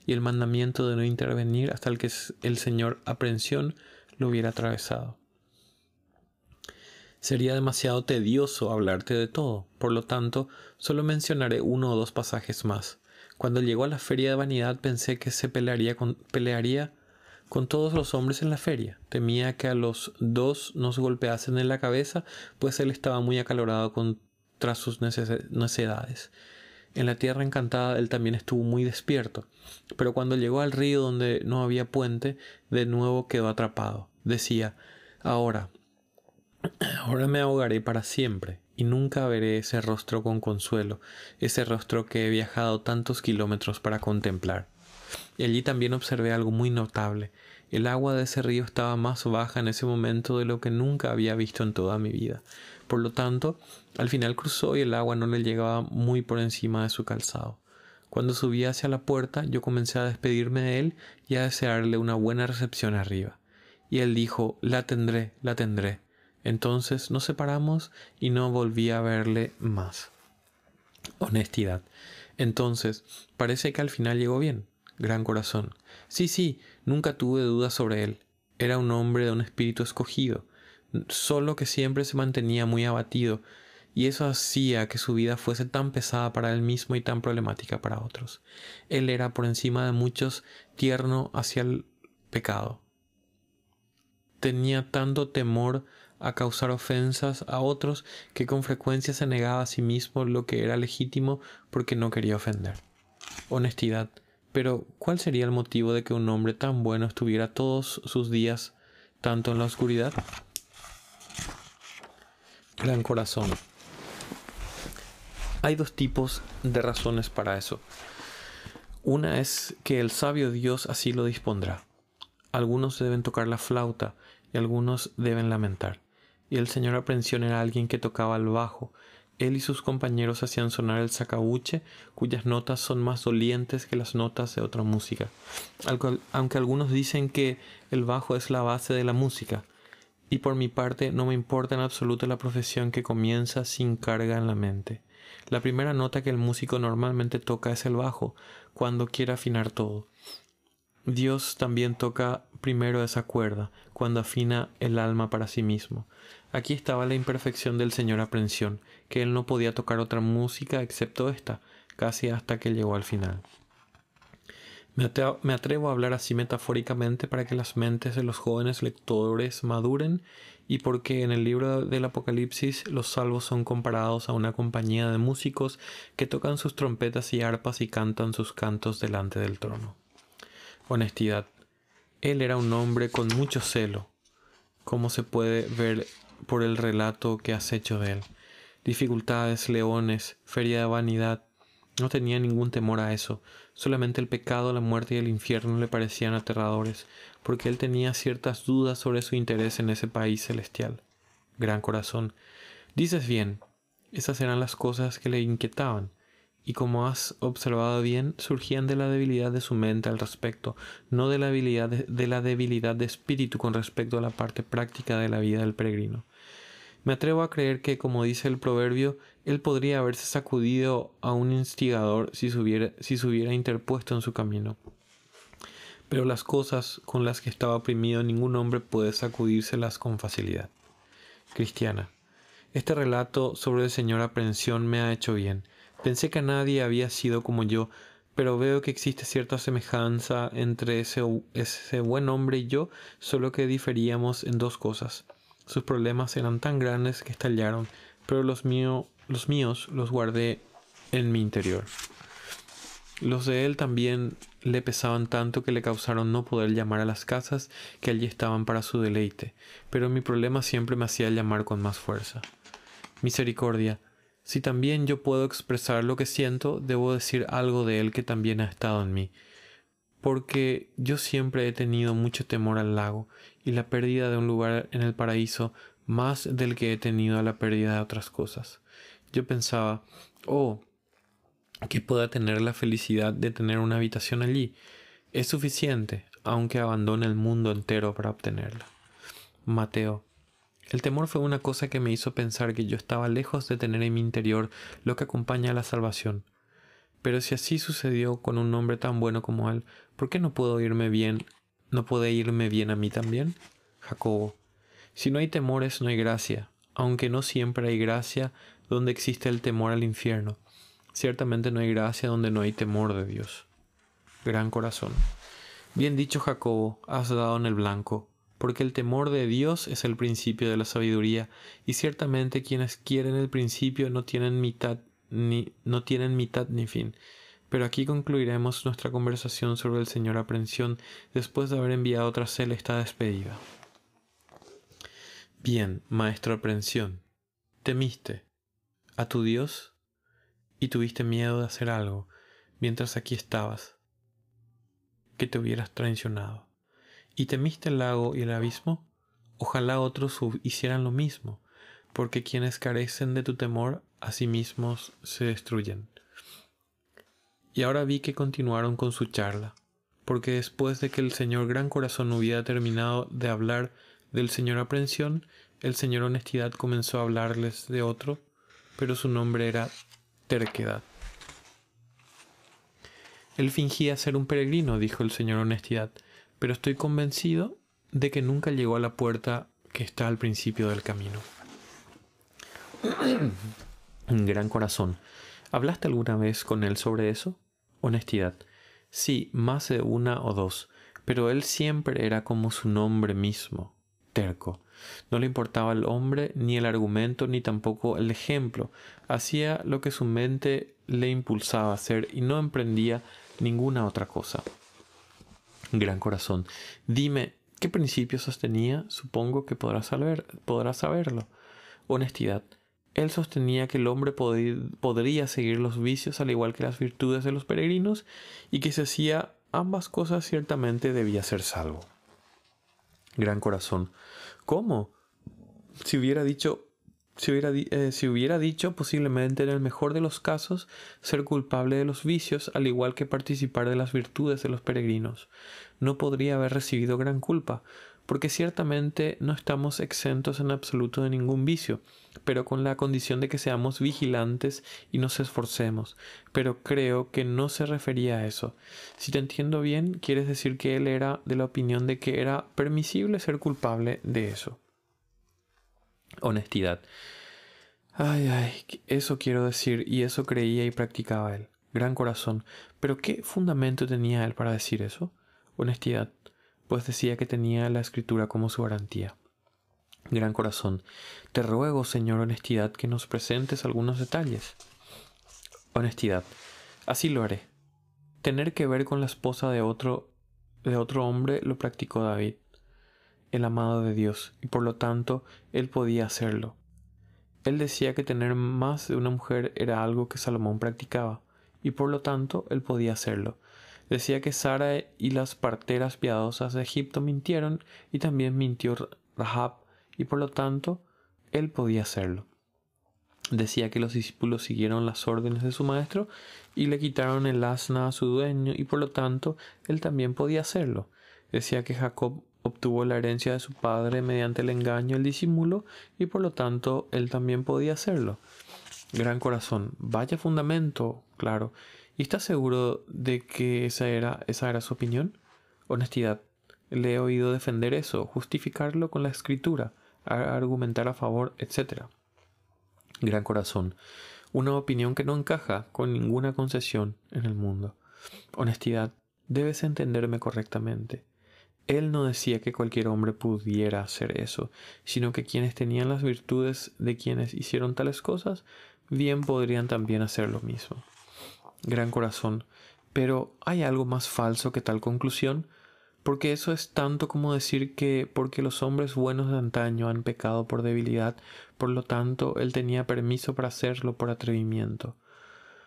y el mandamiento de no intervenir hasta el que el Señor aprensión lo hubiera atravesado. Sería demasiado tedioso hablarte de todo, por lo tanto, solo mencionaré uno o dos pasajes más. Cuando llegó a la feria de vanidad pensé que se pelearía con, pelearía con todos los hombres en la feria. Temía que a los dos nos golpeasen en la cabeza, pues él estaba muy acalorado contra sus necesidades. En la tierra encantada él también estuvo muy despierto, pero cuando llegó al río donde no había puente, de nuevo quedó atrapado. Decía, ahora, ahora me ahogaré para siempre y nunca veré ese rostro con consuelo, ese rostro que he viajado tantos kilómetros para contemplar. Y allí también observé algo muy notable. El agua de ese río estaba más baja en ese momento de lo que nunca había visto en toda mi vida. Por lo tanto, al final cruzó y el agua no le llegaba muy por encima de su calzado. Cuando subí hacia la puerta, yo comencé a despedirme de él y a desearle una buena recepción arriba. Y él dijo, la tendré, la tendré. Entonces nos separamos y no volví a verle más. Honestidad. Entonces, parece que al final llegó bien. Gran corazón. Sí, sí, nunca tuve dudas sobre él. Era un hombre de un espíritu escogido, solo que siempre se mantenía muy abatido, y eso hacía que su vida fuese tan pesada para él mismo y tan problemática para otros. Él era por encima de muchos tierno hacia el pecado. Tenía tanto temor a causar ofensas a otros que con frecuencia se negaba a sí mismo lo que era legítimo porque no quería ofender. Honestidad. Pero, ¿cuál sería el motivo de que un hombre tan bueno estuviera todos sus días tanto en la oscuridad? Gran corazón. Hay dos tipos de razones para eso. Una es que el sabio Dios así lo dispondrá. Algunos deben tocar la flauta y algunos deben lamentar y el señor Aprensión era alguien que tocaba el bajo. Él y sus compañeros hacían sonar el sacabuche, cuyas notas son más dolientes que las notas de otra música. Aunque algunos dicen que el bajo es la base de la música, y por mi parte no me importa en absoluto la profesión que comienza sin carga en la mente. La primera nota que el músico normalmente toca es el bajo, cuando quiere afinar todo. Dios también toca primero esa cuerda, cuando afina el alma para sí mismo. Aquí estaba la imperfección del señor aprensión, que él no podía tocar otra música excepto esta, casi hasta que llegó al final. Me atrevo, a hablar así metafóricamente para que las mentes de los jóvenes lectores maduren y porque en el libro del Apocalipsis los salvos son comparados a una compañía de músicos que tocan sus trompetas y arpas y cantan sus cantos delante del trono. Honestidad. Él era un hombre con mucho celo, como se puede ver por el relato que has hecho de él. Dificultades, leones, feria de vanidad. No tenía ningún temor a eso. Solamente el pecado, la muerte y el infierno le parecían aterradores, porque él tenía ciertas dudas sobre su interés en ese país celestial. Gran corazón. Dices bien, esas eran las cosas que le inquietaban y como has observado bien, surgían de la debilidad de su mente al respecto, no de la, habilidad de, la debilidad de espíritu con respecto a la parte práctica de la vida del peregrino. Me atrevo a creer que, como dice el proverbio, él podría haberse sacudido a un instigador si se hubiera, si se hubiera interpuesto en su camino. Pero las cosas con las que estaba oprimido ningún hombre puede sacudírselas con facilidad. Cristiana. Este relato sobre el Señor aprensión me ha hecho bien Pensé que nadie había sido como yo, pero veo que existe cierta semejanza entre ese, ese buen hombre y yo, solo que diferíamos en dos cosas. Sus problemas eran tan grandes que estallaron, pero los, mío, los míos los guardé en mi interior. Los de él también le pesaban tanto que le causaron no poder llamar a las casas que allí estaban para su deleite, pero mi problema siempre me hacía llamar con más fuerza. Misericordia, si también yo puedo expresar lo que siento, debo decir algo de él que también ha estado en mí, porque yo siempre he tenido mucho temor al lago y la pérdida de un lugar en el paraíso más del que he tenido a la pérdida de otras cosas. Yo pensaba, oh, que pueda tener la felicidad de tener una habitación allí. Es suficiente, aunque abandone el mundo entero para obtenerla. Mateo. El temor fue una cosa que me hizo pensar que yo estaba lejos de tener en mi interior lo que acompaña a la salvación. Pero si así sucedió con un hombre tan bueno como él, ¿por qué no puedo irme bien? ¿No puede irme bien a mí también? Jacobo. Si no hay temores, no hay gracia, aunque no siempre hay gracia donde existe el temor al infierno. Ciertamente no hay gracia donde no hay temor de Dios. Gran corazón. Bien dicho Jacobo, has dado en el blanco, porque el temor de Dios es el principio de la sabiduría, y ciertamente quienes quieren el principio no tienen mitad ni no tienen mitad ni fin. Pero aquí concluiremos nuestra conversación sobre el Señor aprensión después de haber enviado tras él esta despedida. Bien, maestro aprensión, temiste a tu Dios y tuviste miedo de hacer algo mientras aquí estabas, que te hubieras traicionado. ¿Y temiste el lago y el abismo? Ojalá otros hicieran lo mismo, porque quienes carecen de tu temor a sí mismos se destruyen. Y ahora vi que continuaron con su charla, porque después de que el señor Gran Corazón hubiera terminado de hablar del señor Aprensión, el señor Honestidad comenzó a hablarles de otro, pero su nombre era terquedad. Él fingía ser un peregrino, dijo el señor Honestidad, pero estoy convencido de que nunca llegó a la puerta que está al principio del camino. Gran corazón. ¿Hablaste alguna vez con él sobre eso? Honestidad. Sí, más de una o dos, pero él siempre era como su nombre mismo, terco. No le importaba el hombre, ni el argumento, ni tampoco el ejemplo. Hacía lo que su mente le impulsaba a hacer y no emprendía ninguna otra cosa. Gran corazón. Dime, ¿qué principio sostenía? Supongo que podrás, saber, podrás saberlo. Honestidad. Él sostenía que el hombre podría seguir los vicios al igual que las virtudes de los peregrinos y que si hacía ambas cosas ciertamente debía ser salvo. Gran corazón. ¿Cómo? Si hubiera dicho, si hubiera, eh, si hubiera dicho posiblemente en el mejor de los casos ser culpable de los vicios, al igual que participar de las virtudes de los peregrinos, no podría haber recibido gran culpa, porque ciertamente no estamos exentos en absoluto de ningún vicio, pero con la condición de que seamos vigilantes y nos esforcemos. Pero creo que no se refería a eso. Si te entiendo bien, quieres decir que él era de la opinión de que era permisible ser culpable de eso. Honestidad. Ay, ay, eso quiero decir, y eso creía y practicaba él. Gran corazón. Pero ¿qué fundamento tenía él para decir eso? Honestidad pues decía que tenía la escritura como su garantía. Gran corazón, te ruego, Señor Honestidad, que nos presentes algunos detalles. Honestidad, así lo haré. Tener que ver con la esposa de otro de otro hombre lo practicó David, el amado de Dios, y por lo tanto él podía hacerlo. Él decía que tener más de una mujer era algo que Salomón practicaba, y por lo tanto él podía hacerlo. Decía que Sara y las parteras piadosas de Egipto mintieron y también mintió Rahab y por lo tanto él podía hacerlo. Decía que los discípulos siguieron las órdenes de su maestro y le quitaron el asna a su dueño y por lo tanto él también podía hacerlo. Decía que Jacob obtuvo la herencia de su padre mediante el engaño, el disimulo y por lo tanto él también podía hacerlo. Gran corazón, vaya fundamento, claro. ¿Y estás seguro de que esa era, esa era su opinión? Honestidad. Le he oído defender eso, justificarlo con la escritura, argumentar a favor, etc. Gran corazón. Una opinión que no encaja con ninguna concesión en el mundo. Honestidad. Debes entenderme correctamente. Él no decía que cualquier hombre pudiera hacer eso, sino que quienes tenían las virtudes de quienes hicieron tales cosas, bien podrían también hacer lo mismo gran corazón, Pero ¿hay algo más falso que tal conclusión? Porque eso es tanto como decir que porque los hombres buenos de antaño han pecado por debilidad, por lo tanto él tenía permiso para hacerlo por atrevimiento.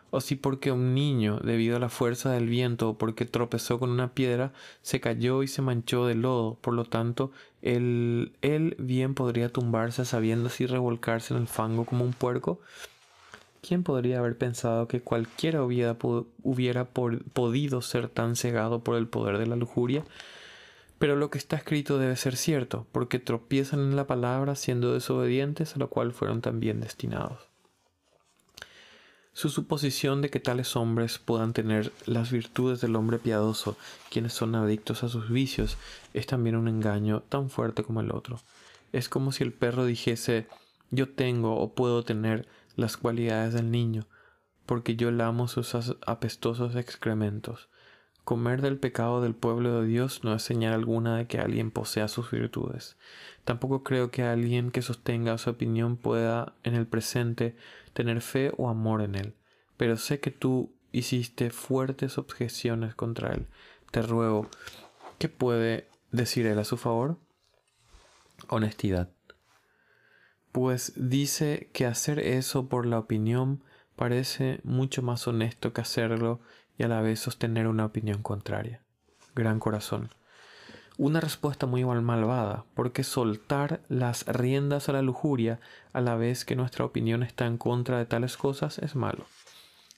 O si porque un niño, debido a la fuerza del viento o porque tropezó con una piedra, se cayó y se manchó de lodo, por lo tanto él, él bien podría tumbarse sabiendo si revolcarse en el fango como un puerco. ¿Quién podría haber pensado que cualquiera hubiera, hubiera podido ser tan cegado por el poder de la lujuria? Pero lo que está escrito debe ser cierto, porque tropiezan en la palabra siendo desobedientes a lo cual fueron también destinados. Su suposición de que tales hombres puedan tener las virtudes del hombre piadoso, quienes son adictos a sus vicios, es también un engaño tan fuerte como el otro. Es como si el perro dijese yo tengo o puedo tener las cualidades del niño, porque yo lamo sus apestosos excrementos. Comer del pecado del pueblo de Dios no es señal alguna de que alguien posea sus virtudes. Tampoco creo que alguien que sostenga su opinión pueda en el presente tener fe o amor en él. Pero sé que tú hiciste fuertes objeciones contra él. Te ruego, ¿qué puede decir él a su favor? Honestidad pues dice que hacer eso por la opinión parece mucho más honesto que hacerlo y a la vez sostener una opinión contraria. Gran corazón. Una respuesta muy mal malvada, porque soltar las riendas a la lujuria a la vez que nuestra opinión está en contra de tales cosas es malo.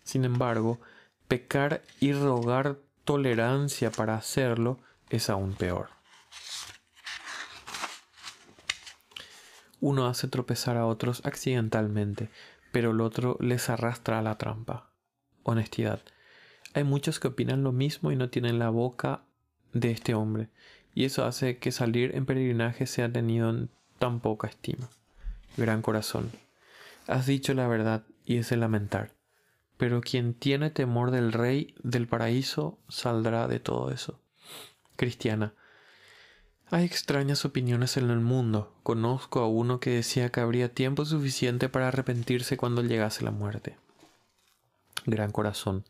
Sin embargo, pecar y rogar tolerancia para hacerlo es aún peor. Uno hace tropezar a otros accidentalmente, pero el otro les arrastra a la trampa. Honestidad. Hay muchos que opinan lo mismo y no tienen la boca de este hombre, y eso hace que salir en peregrinaje sea tenido en tan poca estima. Gran corazón. Has dicho la verdad y es de lamentar, pero quien tiene temor del rey del paraíso saldrá de todo eso. Cristiana. Hay extrañas opiniones en el mundo. Conozco a uno que decía que habría tiempo suficiente para arrepentirse cuando llegase la muerte. Gran corazón.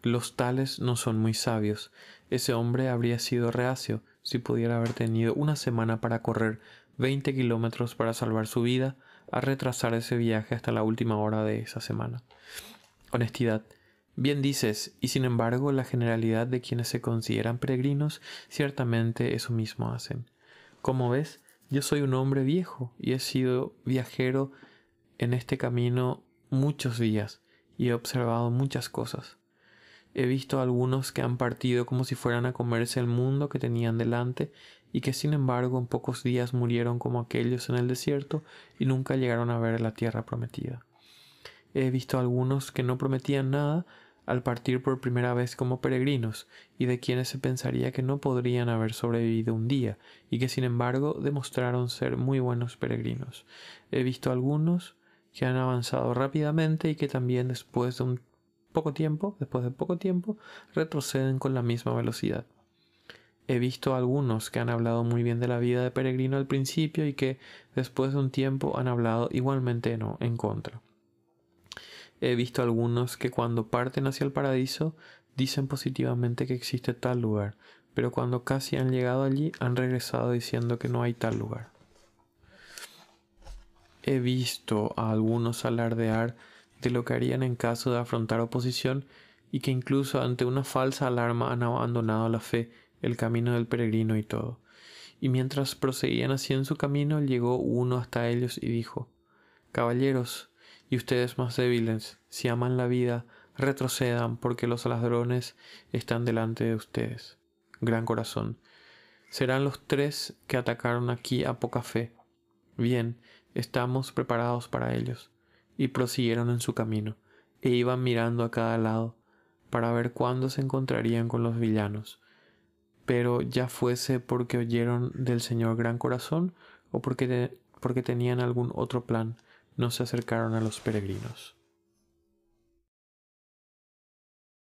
Los tales no son muy sabios. Ese hombre habría sido reacio si pudiera haber tenido una semana para correr veinte kilómetros para salvar su vida, a retrasar ese viaje hasta la última hora de esa semana. Honestidad. Bien dices, y sin embargo la generalidad de quienes se consideran peregrinos ciertamente eso mismo hacen. Como ves, yo soy un hombre viejo y he sido viajero en este camino muchos días y he observado muchas cosas. He visto a algunos que han partido como si fueran a comerse el mundo que tenían delante y que sin embargo en pocos días murieron como aquellos en el desierto y nunca llegaron a ver la tierra prometida. He visto algunos que no prometían nada al partir por primera vez como peregrinos, y de quienes se pensaría que no podrían haber sobrevivido un día, y que sin embargo demostraron ser muy buenos peregrinos. He visto algunos que han avanzado rápidamente y que también después de un poco tiempo, después de poco tiempo, retroceden con la misma velocidad. He visto algunos que han hablado muy bien de la vida de peregrino al principio y que después de un tiempo han hablado igualmente no en contra. He visto algunos que cuando parten hacia el paraíso dicen positivamente que existe tal lugar, pero cuando casi han llegado allí han regresado diciendo que no hay tal lugar. He visto a algunos alardear de lo que harían en caso de afrontar oposición y que incluso ante una falsa alarma han abandonado la fe, el camino del peregrino y todo. Y mientras proseguían así en su camino, llegó uno hasta ellos y dijo, Caballeros, y ustedes más débiles, si aman la vida, retrocedan porque los ladrones están delante de ustedes. Gran corazón. Serán los tres que atacaron aquí a poca fe. Bien, estamos preparados para ellos. Y prosiguieron en su camino, e iban mirando a cada lado, para ver cuándo se encontrarían con los villanos. Pero ya fuese porque oyeron del Señor gran corazón o porque, porque tenían algún otro plan, no se acercaron a los peregrinos.